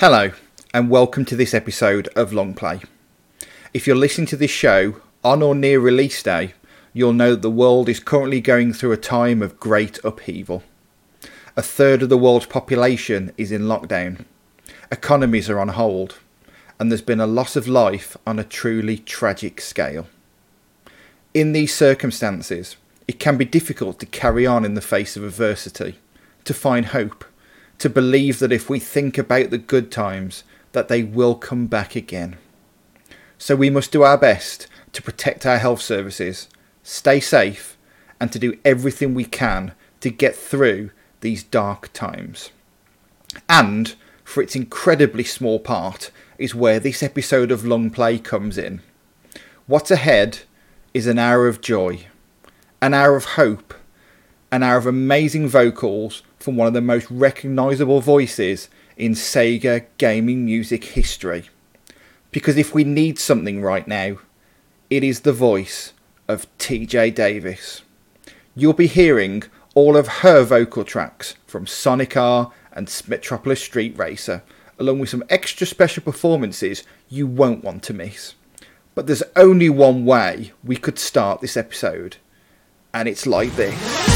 Hello, and welcome to this episode of Longplay. If you're listening to this show on or near release day, you'll know that the world is currently going through a time of great upheaval. A third of the world's population is in lockdown, economies are on hold, and there's been a loss of life on a truly tragic scale. In these circumstances, it can be difficult to carry on in the face of adversity, to find hope to believe that if we think about the good times, that they will come back again. So we must do our best to protect our health services, stay safe, and to do everything we can to get through these dark times. And, for its incredibly small part, is where this episode of Longplay comes in. What's ahead is an hour of joy, an hour of hope, an hour of amazing vocals from one of the most recognisable voices in Sega gaming music history. Because if we need something right now, it is the voice of TJ Davis. You'll be hearing all of her vocal tracks from Sonic R and Metropolis Street Racer, along with some extra special performances you won't want to miss. But there's only one way we could start this episode, and it's like this.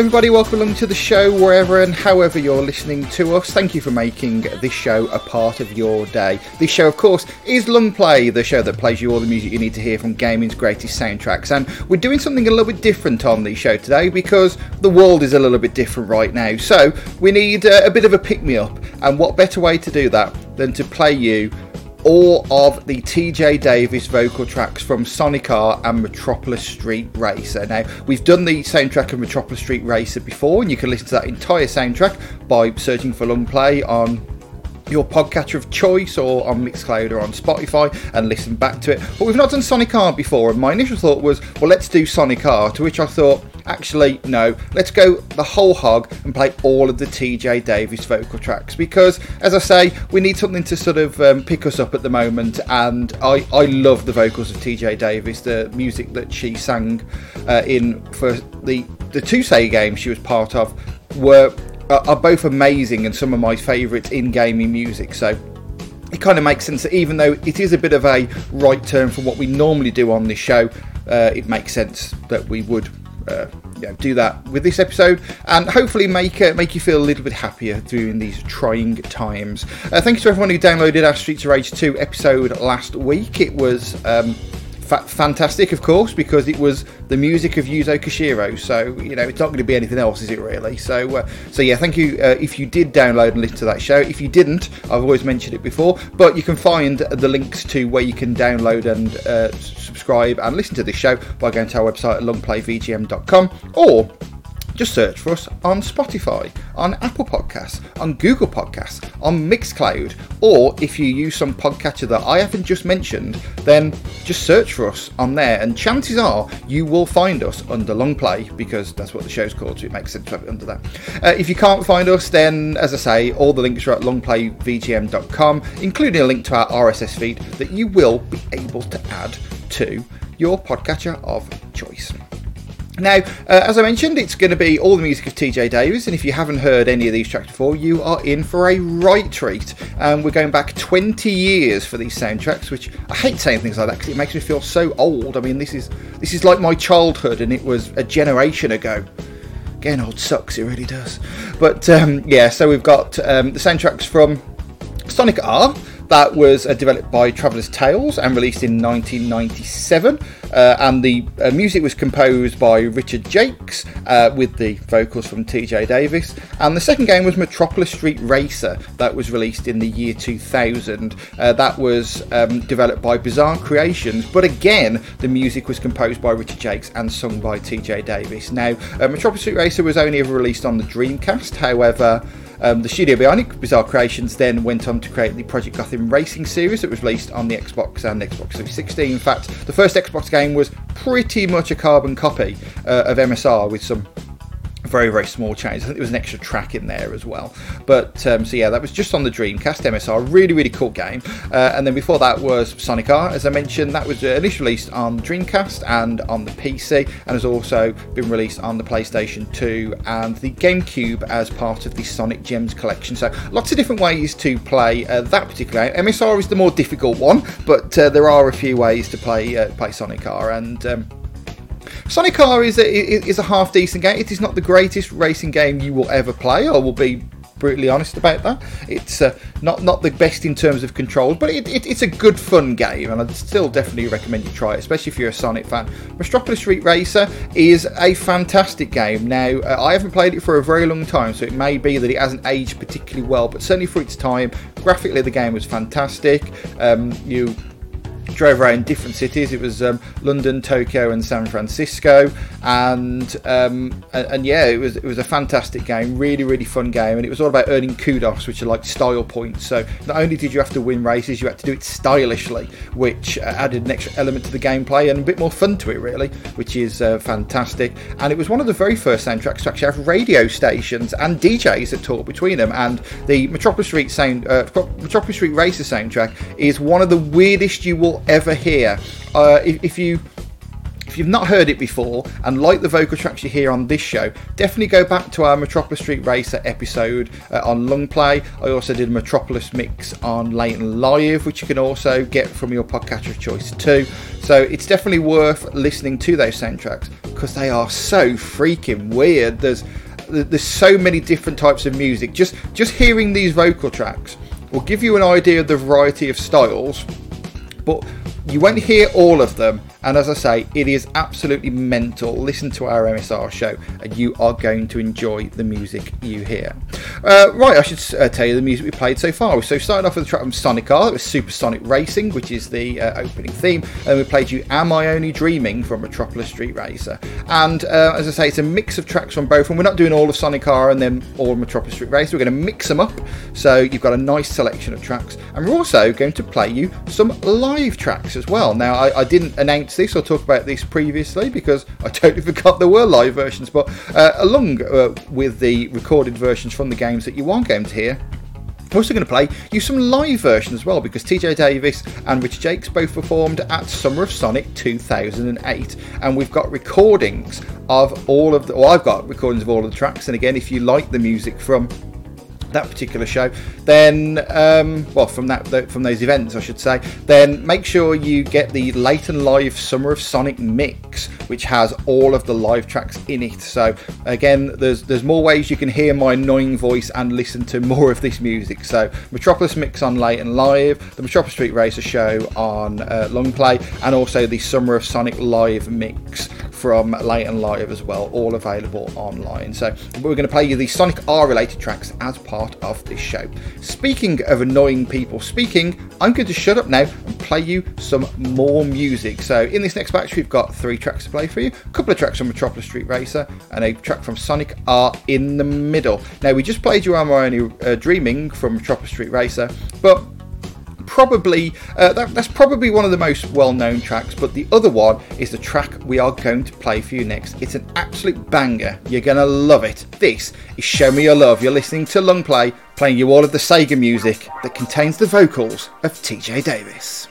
Everybody. Welcome along to the show, wherever and however you're listening to us. Thank you for making this show a part of your day. This show, of course, is Longplay, the show that plays you all the music you need to hear from gaming's greatest soundtracks. And we're doing something a little bit different on the show today because the world is a little bit different right now. So we need uh, a bit of a pick me up. And what better way to do that than to play you all of the TJ Davis vocal tracks from Sonic R and Metropolis Street Racer. Now, we've done the soundtrack of Metropolis Street Racer before, and you can listen to that entire soundtrack by searching for Longplay on your podcatcher of choice or on Mixcloud or on Spotify and listen back to it. But we've not done Sonic R before, and my initial thought was, well, let's do Sonic R, to which I thought, actually, no, let's go the whole hog and play all of the TJ Davis vocal tracks because, as I say, we need something to sort of um, pick us up at the moment. And I, I love the vocals of TJ Davis, the music that she sang uh, in for the, the two Sega games she was part of were are both amazing and some of my favourites in gaming music. So it kind of makes sense that even though it is a bit of a right turn from what we normally do on this show, uh, it makes sense that we would uh, do that with this episode and hopefully make uh, make you feel a little bit happier during these trying times. Uh, thank you to everyone who downloaded our Streets of Rage 2 episode last week. It was um, fa- fantastic, of course, because it was the music of Yuzo Koshiro. So you know, it's not going to be anything else, is it really? So uh, so yeah, thank you uh, if you did download and listen to that show. If you didn't, I've always mentioned it before, but you can find the links to where you can download and uh, subscribe and listen to this show by going to our website at longplayvgm.com or just search for us on Spotify, on Apple Podcasts, on Google Podcasts, on Mixcloud, or if you use some podcatcher that I haven't just mentioned, then just search for us on there, and chances are you will find us under Longplay because that's what the show's called, so it makes sense to have it under that. Uh, if you can't find us, then as I say, all the links are at longplayvgm.com, including a link to our RSS feed that you will be able to add to your podcatcher of choice. Now, uh, as I mentioned, it's going to be all the music of TJ Davis, and if you haven't heard any of these tracks before, you are in for a right treat. Um, we're going back 20 years for these soundtracks, which I hate saying things like that because it makes me feel so old. I mean, this is this is like my childhood, and it was a generation ago. Getting old sucks, it really does. But um, yeah, so we've got um, the soundtracks from Sonic R, that was uh, developed by Traveller's Tales and released in 1997. Uh, and the uh, music was composed by Richard Jacques uh, with the vocals from TJ Davis. And the second game was Metropolis Street Racer that was released in the year 2000. Uh, that was um, developed by Bizarre Creations, but again, the music was composed by Richard Jacques and sung by TJ Davis. Now, uh, Metropolis Street Racer was only ever released on the Dreamcast, however, um, the studio Bionic Bizarre Creations then went on to create the Project Gotham Racing series that was released on the Xbox and Xbox 360. In fact, the first Xbox game was pretty much a carbon copy uh, of MSR with some very very small changes. I think there was an extra track in there as well. But um, so yeah, that was just on the Dreamcast MSR. Really really cool game. Uh, and then before that was Sonic R, as I mentioned, that was initially released on Dreamcast and on the PC, and has also been released on the PlayStation 2 and the GameCube as part of the Sonic Gems collection. So lots of different ways to play uh, that particular game. MSR is the more difficult one, but uh, there are a few ways to play uh, play Sonic R and. Um, Sonic R is a, is a half decent game. It is not the greatest racing game you will ever play. I will be brutally honest about that. It's uh, not not the best in terms of controls, but it, it, it's a good fun game, and I'd still definitely recommend you try it, especially if you're a Sonic fan. Metropolis Street Racer is a fantastic game. Now, uh, I haven't played it for a very long time, so it may be that it hasn't aged particularly well, but certainly for its time, graphically the game was fantastic. Um, you drove around different cities. It was um, London, Tokyo, and San Francisco, and, um, and, and yeah, it was it was a fantastic game, really really fun game, and it was all about earning kudos, which are like style points. So not only did you have to win races, you had to do it stylishly, which uh, added an extra element to the gameplay and a bit more fun to it, really, which is uh, fantastic. And it was one of the very first soundtracks to actually have radio stations and DJs that talk between them. And the Metropolis Street sound, uh, Metropolis Street Racer soundtrack is one of the weirdest you will ever hear. Uh, if, if you if you've not heard it before and like the vocal tracks you hear on this show, definitely go back to our Metropolis Street Racer episode uh, on Longplay. I also did a Metropolis mix on and Live, which you can also get from your podcatcher of choice too. So it's definitely worth listening to those soundtracks because they are so freaking weird. There's there's so many different types of music. Just just hearing these vocal tracks will give you an idea of the variety of styles but you won't hear all of them and as I say, it is absolutely mental. Listen to our MSR show, and you are going to enjoy the music you hear. Uh, right, I should uh, tell you the music we played so far. So, started off with a track from Sonic R, that was Supersonic Racing, which is the uh, opening theme, and we played you Am I Only Dreaming from Metropolis Street Racer. And uh, as I say, it's a mix of tracks from both, and we're not doing all of Sonic R and then all of Metropolis Street Racer. We're going to mix them up, so you've got a nice selection of tracks, and we're also going to play you some live tracks as well. Now, I, I didn't announce this or talk about this previously because I totally forgot there were live versions. But uh, along uh, with the recorded versions from the games that you are going to hear, I'm also going to play you some live versions as well because TJ Davis and Richard Jacques both performed at Summer of Sonic 2008, and we've got recordings of all of the. Well, I've got recordings of all of the tracks, and again, if you like the music from that particular show, then um, well from that from those events I should say, then make sure you get the Late and Live Summer of Sonic mix, which has all of the live tracks in it. So again, there's there's more ways you can hear my annoying voice and listen to more of this music. So Metropolis mix on Late and Live, the Metropolis Street Racer show on uh, Longplay, and also the Summer of Sonic live mix from Late and Live as well, all available online. So we're going to play you the Sonic R related tracks as part of this show. Speaking of annoying people speaking, I'm going to shut up now and play you some more music. So in this next batch, we've got three tracks to play for you, a couple of tracks from Metropolis Street Racer, and a track from Sonic R in the middle. Now we just played you Am I Only uh, Dreaming from Metropolis Street Racer, but probably uh, that, that's probably one of the most well-known tracks but the other one is the track we are going to play for you next. It's an absolute banger. You're gonna love it. This is show me your love. You're listening to long play playing you all of the sega music that contains the vocals of tj davis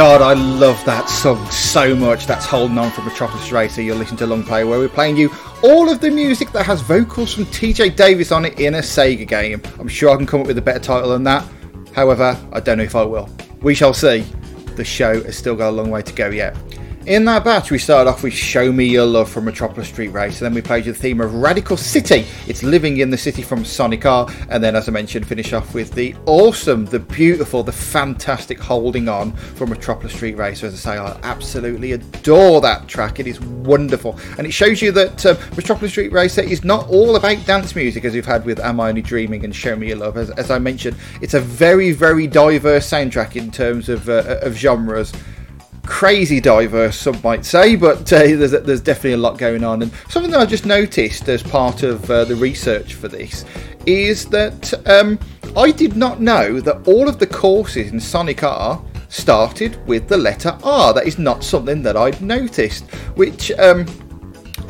god, I love that song so much. That's Holding On from Metropolis Racer. You're listening to Longplay, where we're playing you all of the music that has vocals from TJ Davis on it in a Sega game. I'm sure I can come up with a better title than that. However, I don't know if I will. We shall see. The show has still got a long way to go yet. In that batch, we started off with Show Me Your Love from Metropolis Street Race, and then we played you the theme of Radical City. It's Living in the City from Sonic R, and then, as I mentioned, finish off with the awesome, the beautiful, the fantastic Holding On from Metropolis Street Racer. As I say, I absolutely adore that track. It is wonderful, and it shows you that um, Metropolis Street Racer is not all about dance music as we've had with Am I Only Dreaming and Show Me Your Love. As, as I mentioned, it's a very, very diverse soundtrack in terms of, uh, of genres crazy diverse, some might say, but uh, there's, there's definitely a lot going on. And something that I just noticed as part of uh, the research for this is that um, I did not know that all of the courses in Sonic R started with the letter R. That is not something that I'd noticed, which. Um,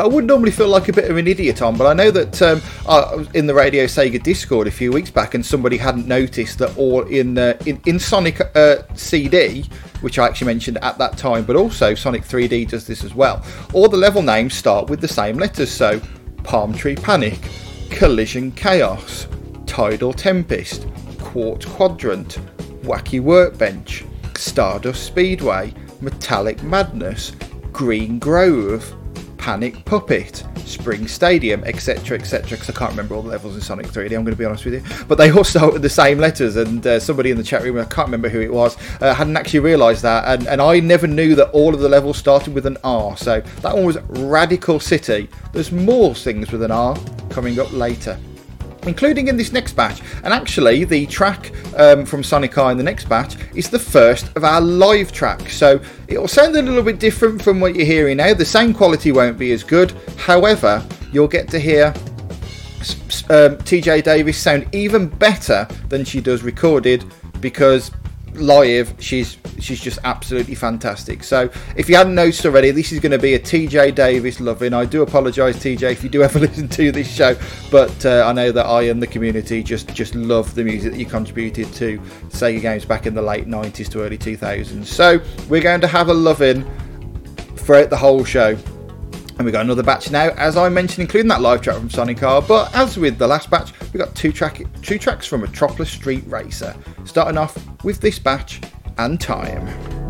I would normally feel like a bit of an idiot on, but I know that um, I was in the Radio Sega Discord a few weeks back, and somebody hadn't noticed that all in uh, in, in Sonic uh, CD, which I actually mentioned at that time, but also Sonic 3D does this as well. All the level names start with the same letters, so Palm Tree Panic, Collision Chaos, Tidal Tempest, Quartz Quadrant, Wacky Workbench, Stardust Speedway, Metallic Madness, Green Grove, Panic Puppet, Spring Stadium, etc., etc. Because I can't remember all the levels in Sonic 3D. I'm going to be honest with you, but they all start with the same letters. And uh, somebody in the chat room, I can't remember who it was, uh, hadn't actually realised that, and, and I never knew that all of the levels started with an R. So that one was Radical City. There's more things with an R coming up later including in this next batch. And actually, the track um, from Sonic R in the next batch is the first of our live tracks. So it will sound a little bit different from what you're hearing now. The sound quality won't be as good. However, you'll get to hear um, TJ Davis sound even better than she does recorded because live she's she's just absolutely fantastic. So if you hadn't noticed already this is going to be a tj davis loving i do apologize tj if you do ever listen to this show but uh, i know that i and the community just just love the music that you contributed to sega games back in the late 90s to early 2000s so we're going to have a loving throughout the whole show and we got another batch now, as I mentioned, including that live track from Sonic R. But as with the last batch, we got two track two tracks from Metropolis Street Racer. Starting off with this batch and time.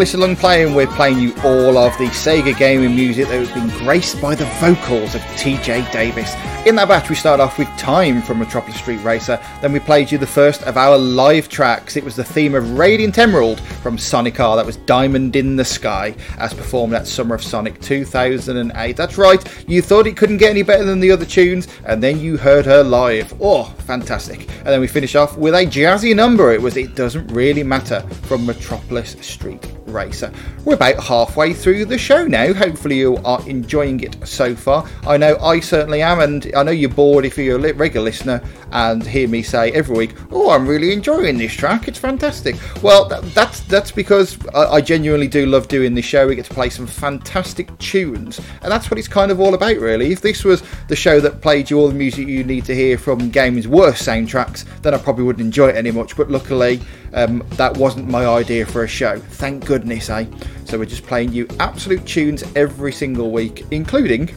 Listening along playing, we're playing you all of the Sega gaming music that has been graced by the vocals of TJ Davis. In that batch, we start off with Time from Metropolis Street Racer, then we played you the first of our live tracks. It was the theme of Radiant Emerald from Sonic R, that was Diamond in the Sky, as performed at Summer of Sonic 2008. That's right, you thought it couldn't get any better than the other tunes, and then you heard her live. Oh, fantastic. And then we finish off with a jazzy number. It was It Doesn't Really Matter from Metropolis Street Racer. We're about halfway through the show now. Hopefully, you are enjoying it so far. I know I certainly am, and I know you're bored if you're a regular listener and hear me say every week, "Oh, I'm really enjoying this track. It's fantastic." Well, that's that's because I, genuinely do love doing this show. We get to play some fantastic tunes, and that's what it's kind of all about, really. If this was the show that played you all the music you need to hear from games' worst soundtracks, then I probably wouldn't enjoy it any much. But luckily, um, that wasn't my idea for a show. Thank goodness, eh? So we're just playing you absolute tunes every single week, including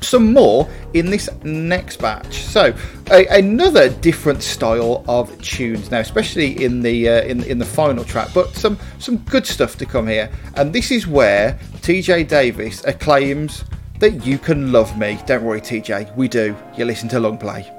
some more in this next batch. So a, another different style of tunes now, especially in the uh, in in the final track, but some some good stuff to come here. And this is where TJ Davis acclaims that you can love me. Don't worry, TJ, we do. You listen to Longplay.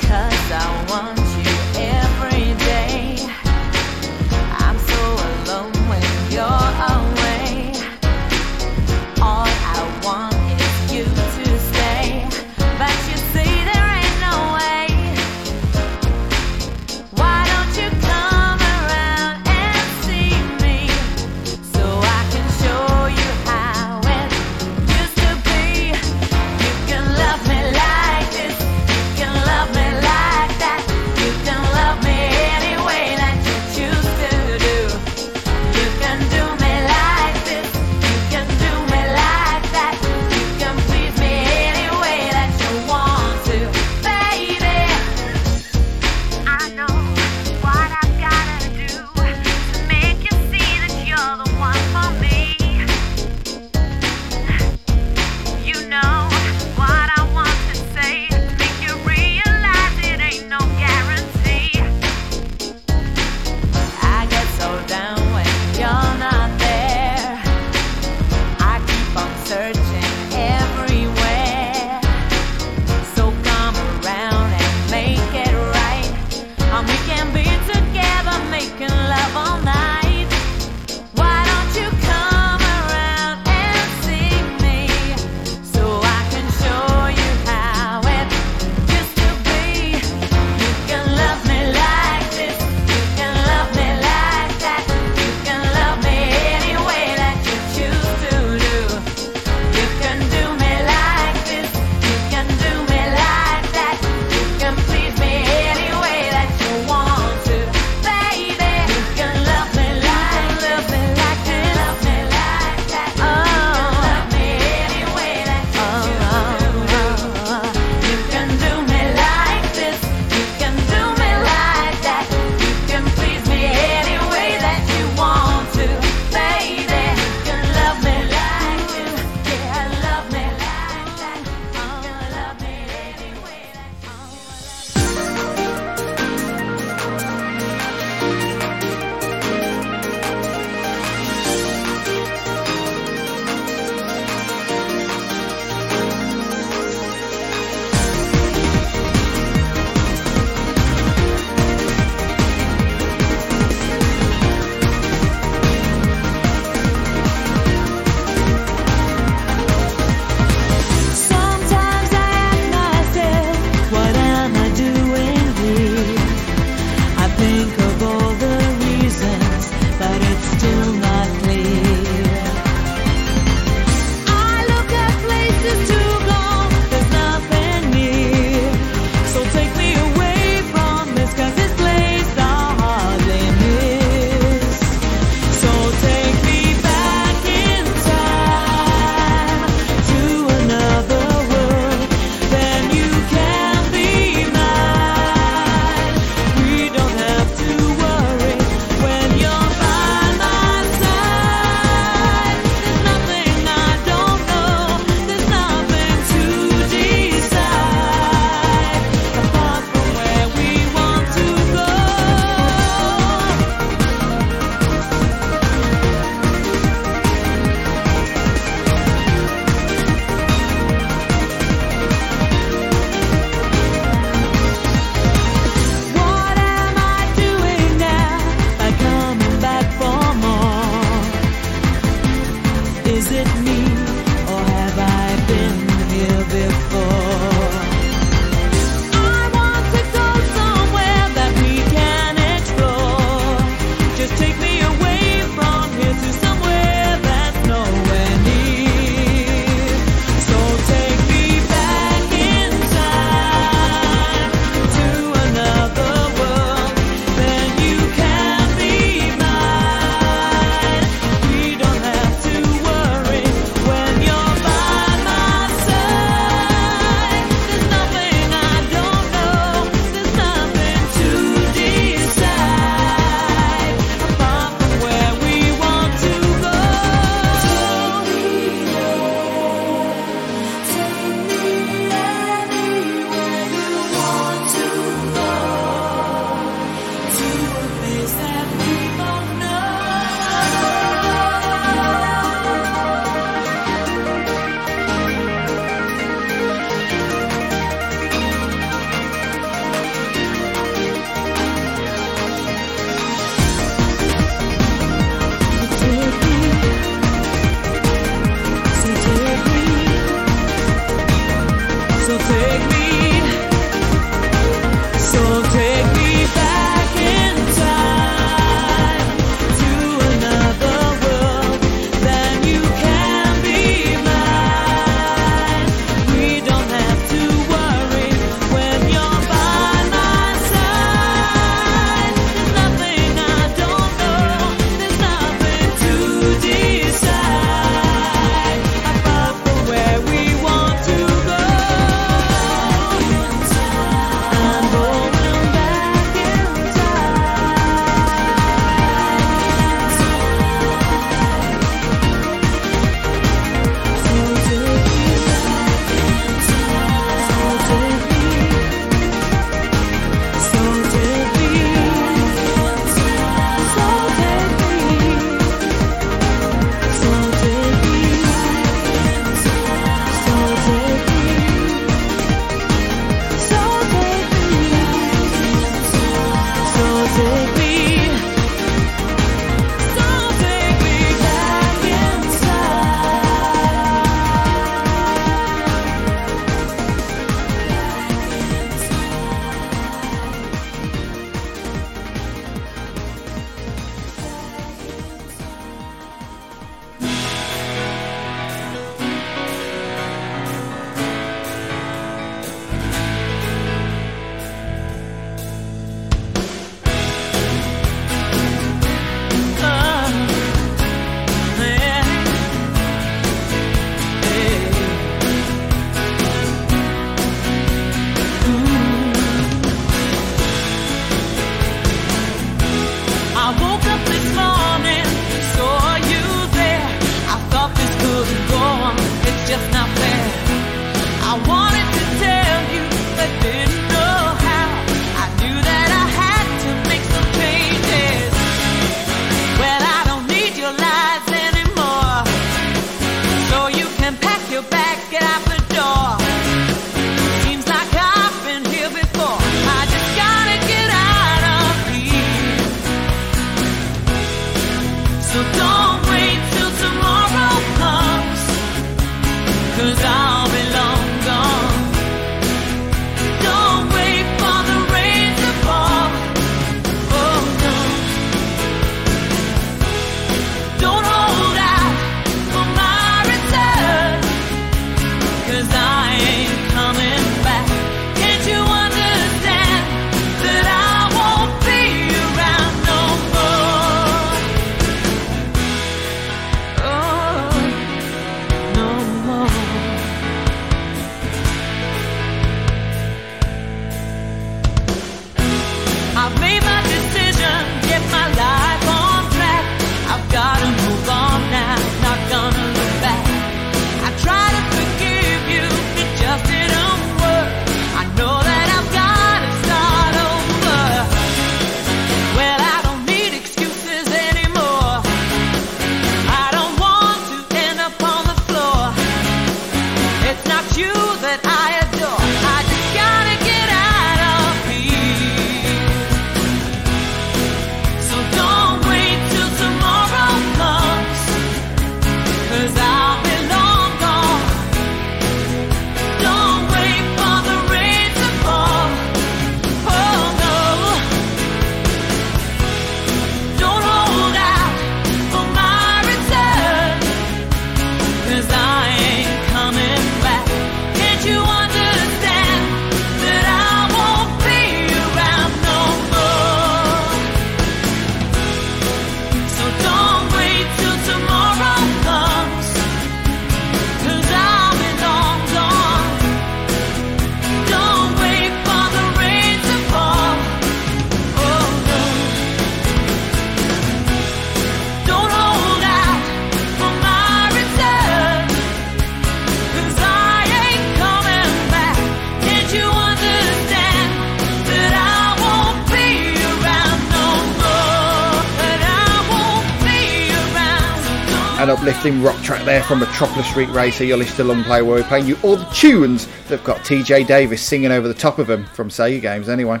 Uplifting rock track there from Metropolis Street Racer. You're listening to Play where we're playing you all the tunes that've got TJ Davis singing over the top of them from Sega games anyway.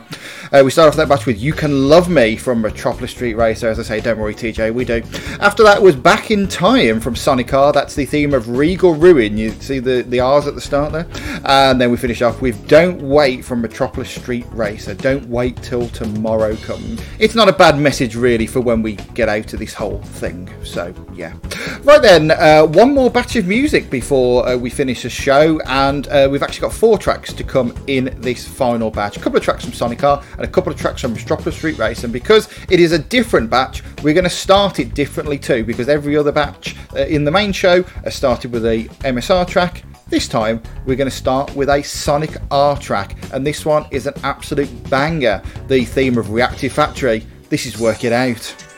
Uh, we start off that batch with You Can Love Me from Metropolis Street Racer. As I say, don't worry TJ, we do. After that was Back in Time from Sonic R. That's the theme of Regal Ruin. You see the, the R's at the start there? And then we finish off with Don't Wait from Metropolis Street Racer. Don't wait till tomorrow comes. It's not a bad message really for when we get out of this whole thing. So yeah. Right then, uh, one more batch of music before uh, we finish the show, and uh, we've actually got four tracks to come in this final batch. A couple of tracks from Sonic R and a couple of tracks from Metropolis Street Race. And because it is a different batch, we're going to start it differently too. Because every other batch uh, in the main show has started with a MSR track. This time, we're going to start with a Sonic R track, and this one is an absolute banger. The theme of Reactive Factory. This is Work It Out.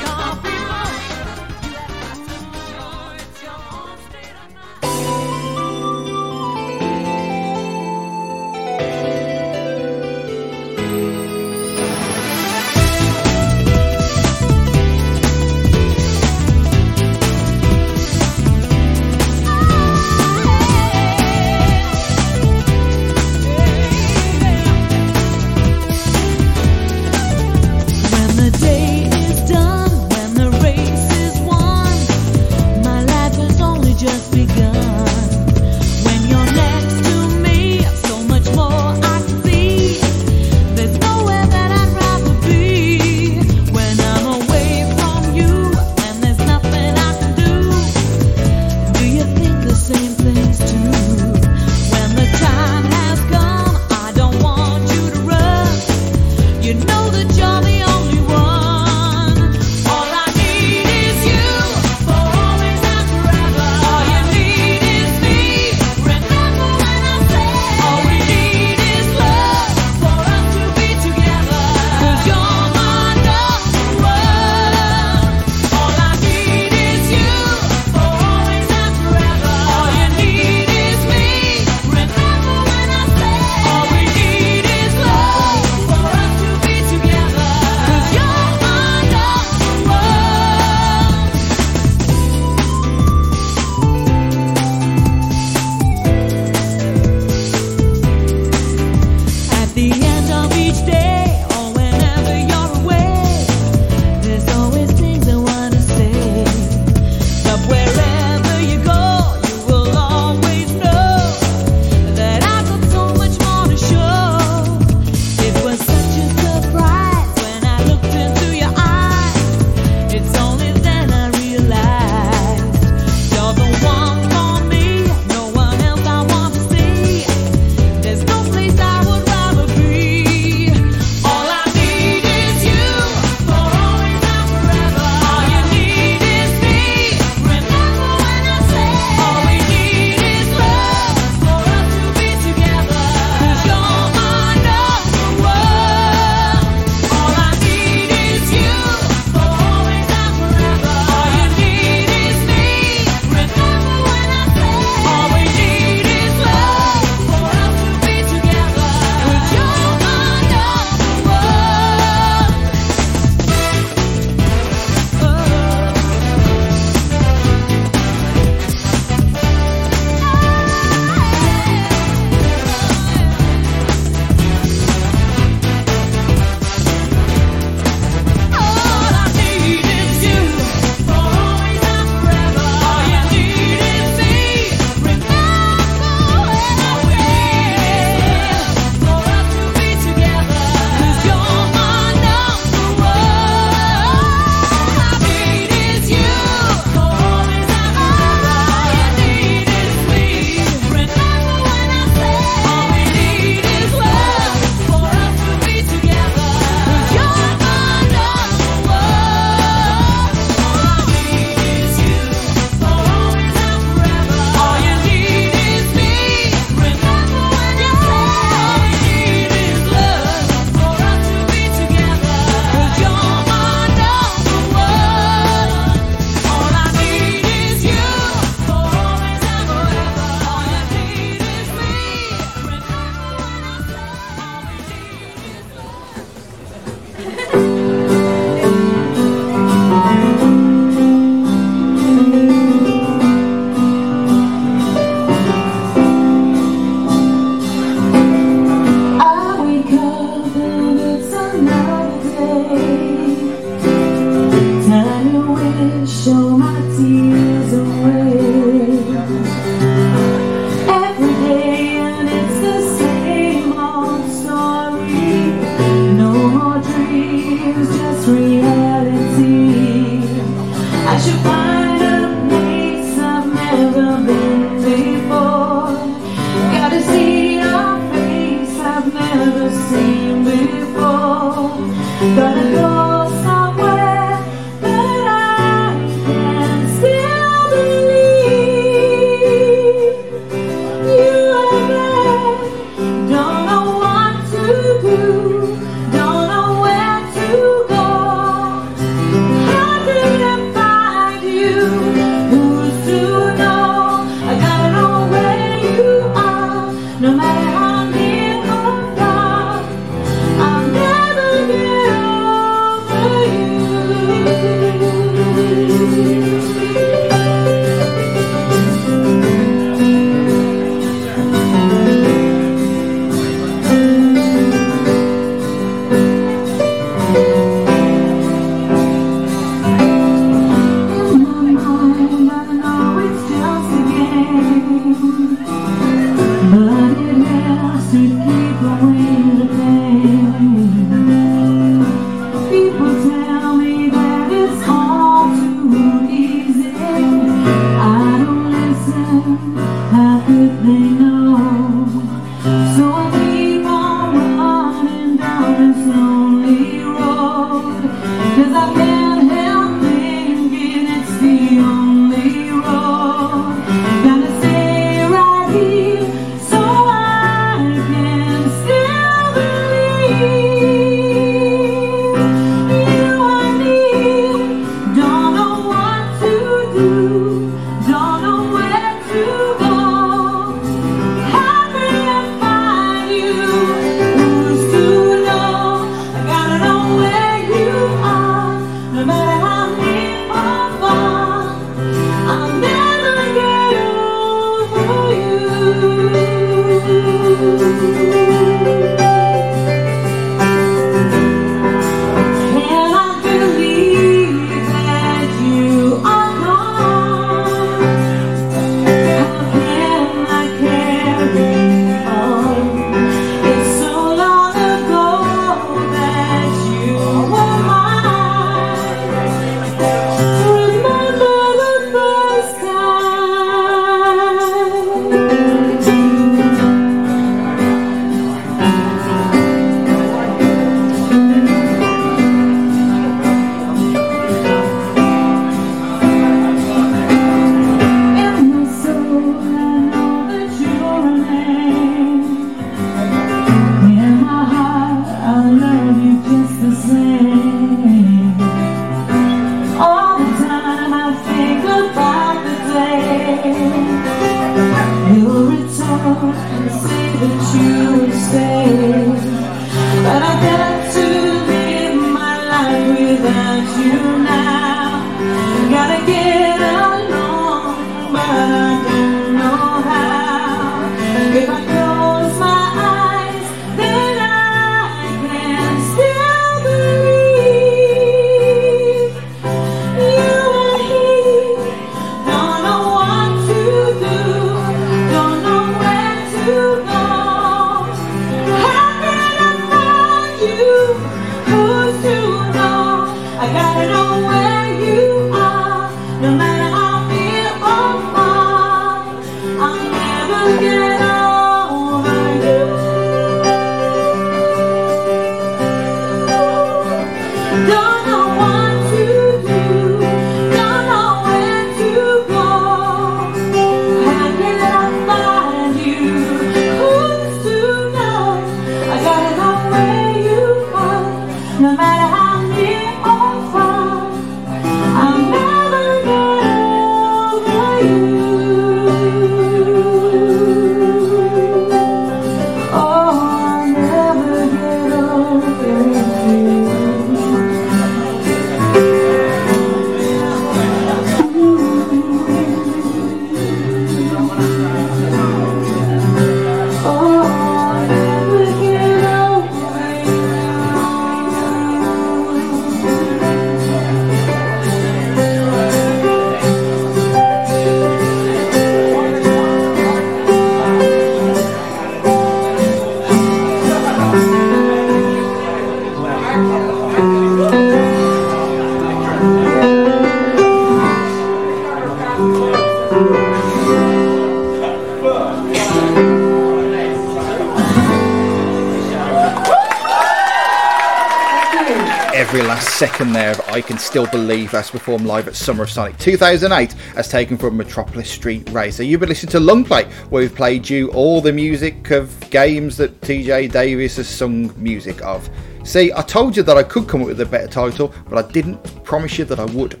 Believe as performed live at Summer of Sonic 2008 as taken from Metropolis Street Racer. So you've been listening to Longplay where we've played you all the music of games that TJ Davis has sung music of. See, I told you that I could come up with a better title, but I didn't promise you that I would.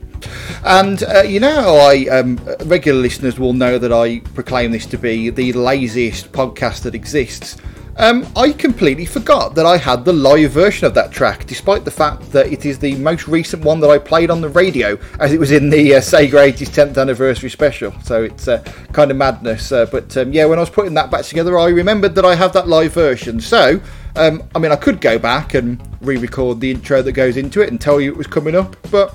And uh, you know, I um, regular listeners will know that I proclaim this to be the laziest podcast that exists. Um, I completely forgot that I had the live version of that track, despite the fact that it is the most recent one that I played on the radio, as it was in the uh, Sega 80's 10th anniversary special. So it's uh, kind of madness. Uh, but um, yeah, when I was putting that back together, I remembered that I have that live version. So, um, I mean, I could go back and re record the intro that goes into it and tell you it was coming up, but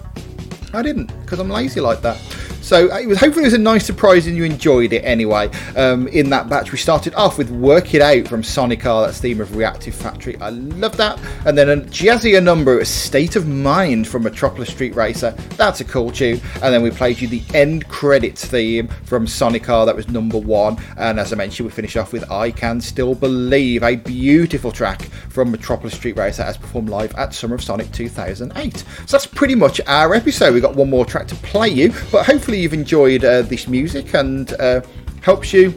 I didn't because I'm lazy like that. So uh, it was hopefully it was a nice surprise and you enjoyed it anyway. Um, in that batch, we started off with "Work It Out" from Sonic R. That's theme of Reactive Factory. I love that. And then a jazzier number, "A State of Mind" from Metropolis Street Racer. That's a cool tune. And then we played you the end credits theme from Sonic R. That was number one. And as I mentioned, we finish off with "I Can Still Believe," a beautiful track from Metropolis Street Racer as performed live at Summer of Sonic 2008. So that's pretty much our episode. We've got one more track to play you, but hopefully you've enjoyed uh, this music and uh, helps you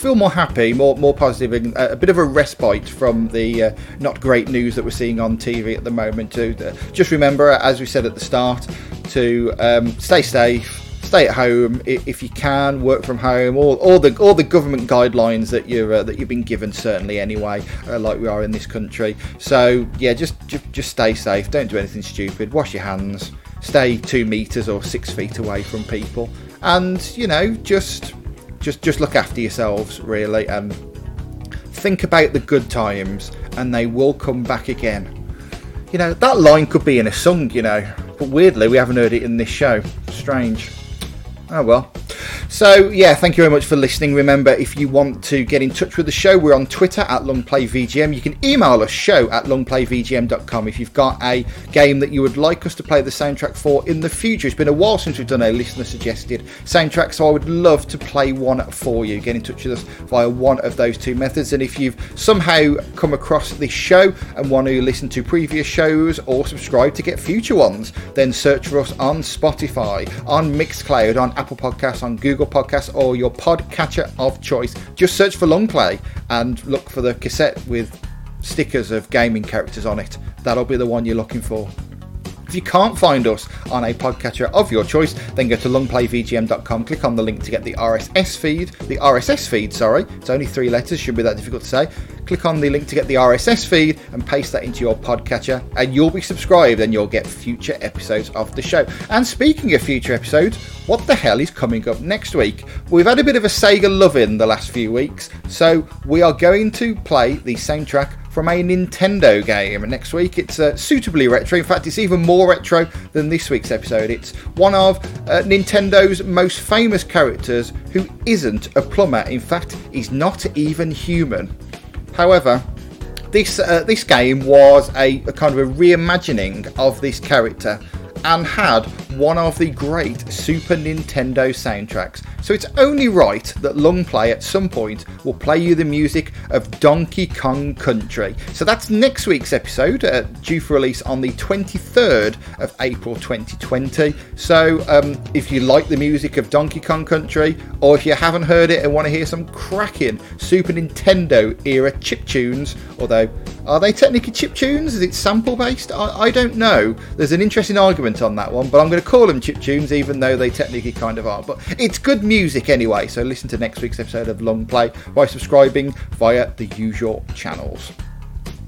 feel more happy, more more positive, and uh, a bit of a respite from the uh, not great news that we're seeing on TV at the moment. To uh, just remember, as we said at the start, to um, stay safe. Stay at home if you can. Work from home. All, all the all the government guidelines that you're uh, that you've been given. Certainly, anyway, uh, like we are in this country. So yeah, just, just just stay safe. Don't do anything stupid. Wash your hands. Stay two meters or six feet away from people. And you know, just just just look after yourselves really and think about the good times and they will come back again. You know that line could be in a song you know but weirdly we haven't heard it in this show. Strange oh well. So yeah thank you very much for listening. Remember if you want to get in touch with the show we're on twitter at longplayvgm you can email us show at longplayvgm.com if you've got a game that you would like us to play the soundtrack for in the future. It's been a while since we've done a listener suggested soundtrack so i would love to play one for you. Get in touch with us via one of those two methods. And if you've somehow come across this show and want to listen to previous shows or subscribe to get future ones then search for us on spotify on mixcloud on apple podcasts on google podcasts or your podcatcher of choice. Just search for longplay and look for the cassette with stickers of gaming characters on it. That'll be the one you're looking for if you can't find us on a podcatcher of your choice, then go to longplayvgm.com, click on the link to get the RSS feed. The RSS feed, sorry, it's only three letters, shouldn't be that difficult to say. Click on the link to get the RSS feed and paste that into your podcatcher, and you'll be subscribed and you'll get future episodes of the show. And speaking of future episodes, what the hell is coming up next week? We've had a bit of a Sega love in the last few weeks, so we are going to play the soundtrack from a Nintendo game. And next week it's uh, suitably retro. In fact, it's even more retro than this week's episode. It's one of uh, Nintendo's most famous characters who isn't a plumber. In fact, he's not even human. However, this uh, this game was a, a kind of a reimagining of this character and had one of the great Super Nintendo soundtracks. So it's only right that Longplay at some point will play you the music of Donkey Kong Country. So that's next week's episode, uh, due for release on the 23rd of April 2020. So um, if you like the music of Donkey Kong Country, or if you haven't heard it and want to hear some cracking Super Nintendo era chip tunes, although are they technically chip tunes? Is it sample based? I, I don't know. There's an interesting argument on that one, but I'm going to call them chip tunes, even though they technically kind of are. But it's good music anyway, so listen to next week's episode of Longplay by subscribing via the usual channels.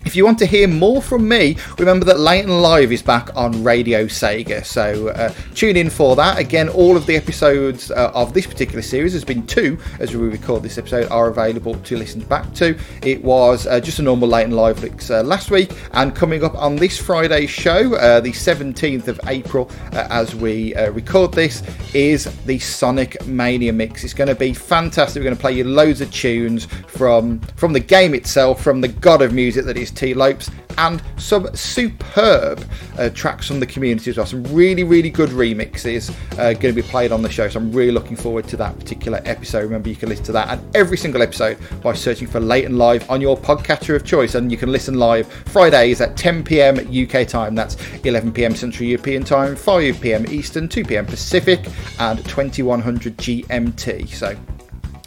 If you want to hear more from me, remember that Late and Live is back on Radio Sega, so uh, tune in for that. Again, all of the episodes uh, of this particular series, there's been two as we record this episode, are available to listen back to. It was uh, just a normal Late and Live mix uh, last week, and coming up on this Friday's show, uh, the 17th of April, uh, as we record this, is the Sonic Mania mix. It's going to be fantastic. We're going to play you loads of tunes from from the game itself, from the god of music that is Tee Lopes, and some superb uh, tracks from the community as well. Some really, really good remixes uh, going to be played on the show. So I'm really looking forward to that particular episode. Remember, you can listen to that and every single episode by searching for Late and Live on your podcatcher of choice. And you can listen live Fridays at 10 pm UK time. That's 11 pm Central European time, 5 pm Eastern, 2 pm Pacific, and 2100 GMT. So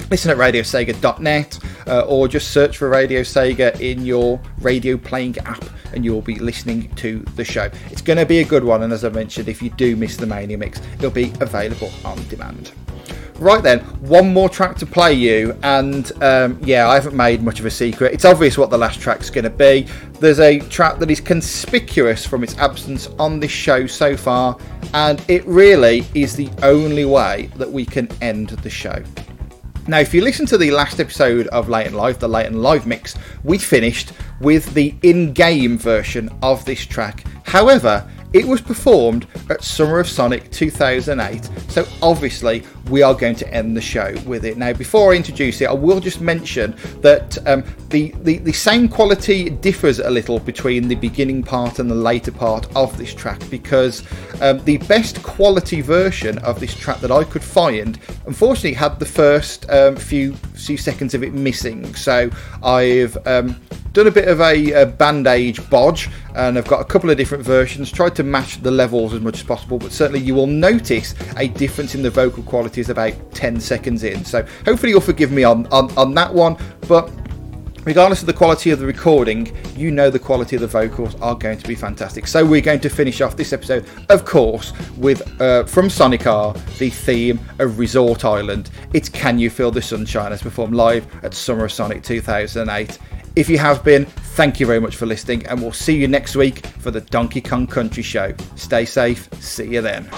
listen at radiosega.net uh, or just search for Radio Sega in your radio playing app and you'll be listening to the show. It's going to be a good one, and as I mentioned, if you do miss the Mania mix, it'll be available on demand. Right then, one more track to play you, and um, yeah, I haven't made much of a secret. It's obvious what the last track's going to be. There's a track that is conspicuous from its absence on this show so far, and it really is the only way that we can end the show. Now, if you listen to the last episode of Late and Live, the Late and Live mix, we finished with the in game version of this track. However, it was performed at Summer of Sonic 2008, so obviously we are going to end the show with it. Now, before I introduce it, I will just mention that um, the, the, the sound quality differs a little between the beginning part and the later part of this track because um, the best quality version of this track that I could find, unfortunately, had the first um, few few seconds of it missing. So I've um, done a bit of a, a bandage bodge and I've got a couple of different versions tried to match the levels as much as possible but certainly you will notice a difference in the vocal quality is about 10 seconds in so hopefully you'll forgive me on, on, on that one but regardless of the quality of the recording, you know the quality of the vocals are going to be fantastic. So we're going to finish off this episode, of course, with uh, from Sonic R the theme of Resort Island. It's "Can You Feel the Sunshine" as performed live at Summer of Sonic 2008. If you have been, thank you very much for listening, and we'll see you next week for the Donkey Kong Country Show. Stay safe. See you then.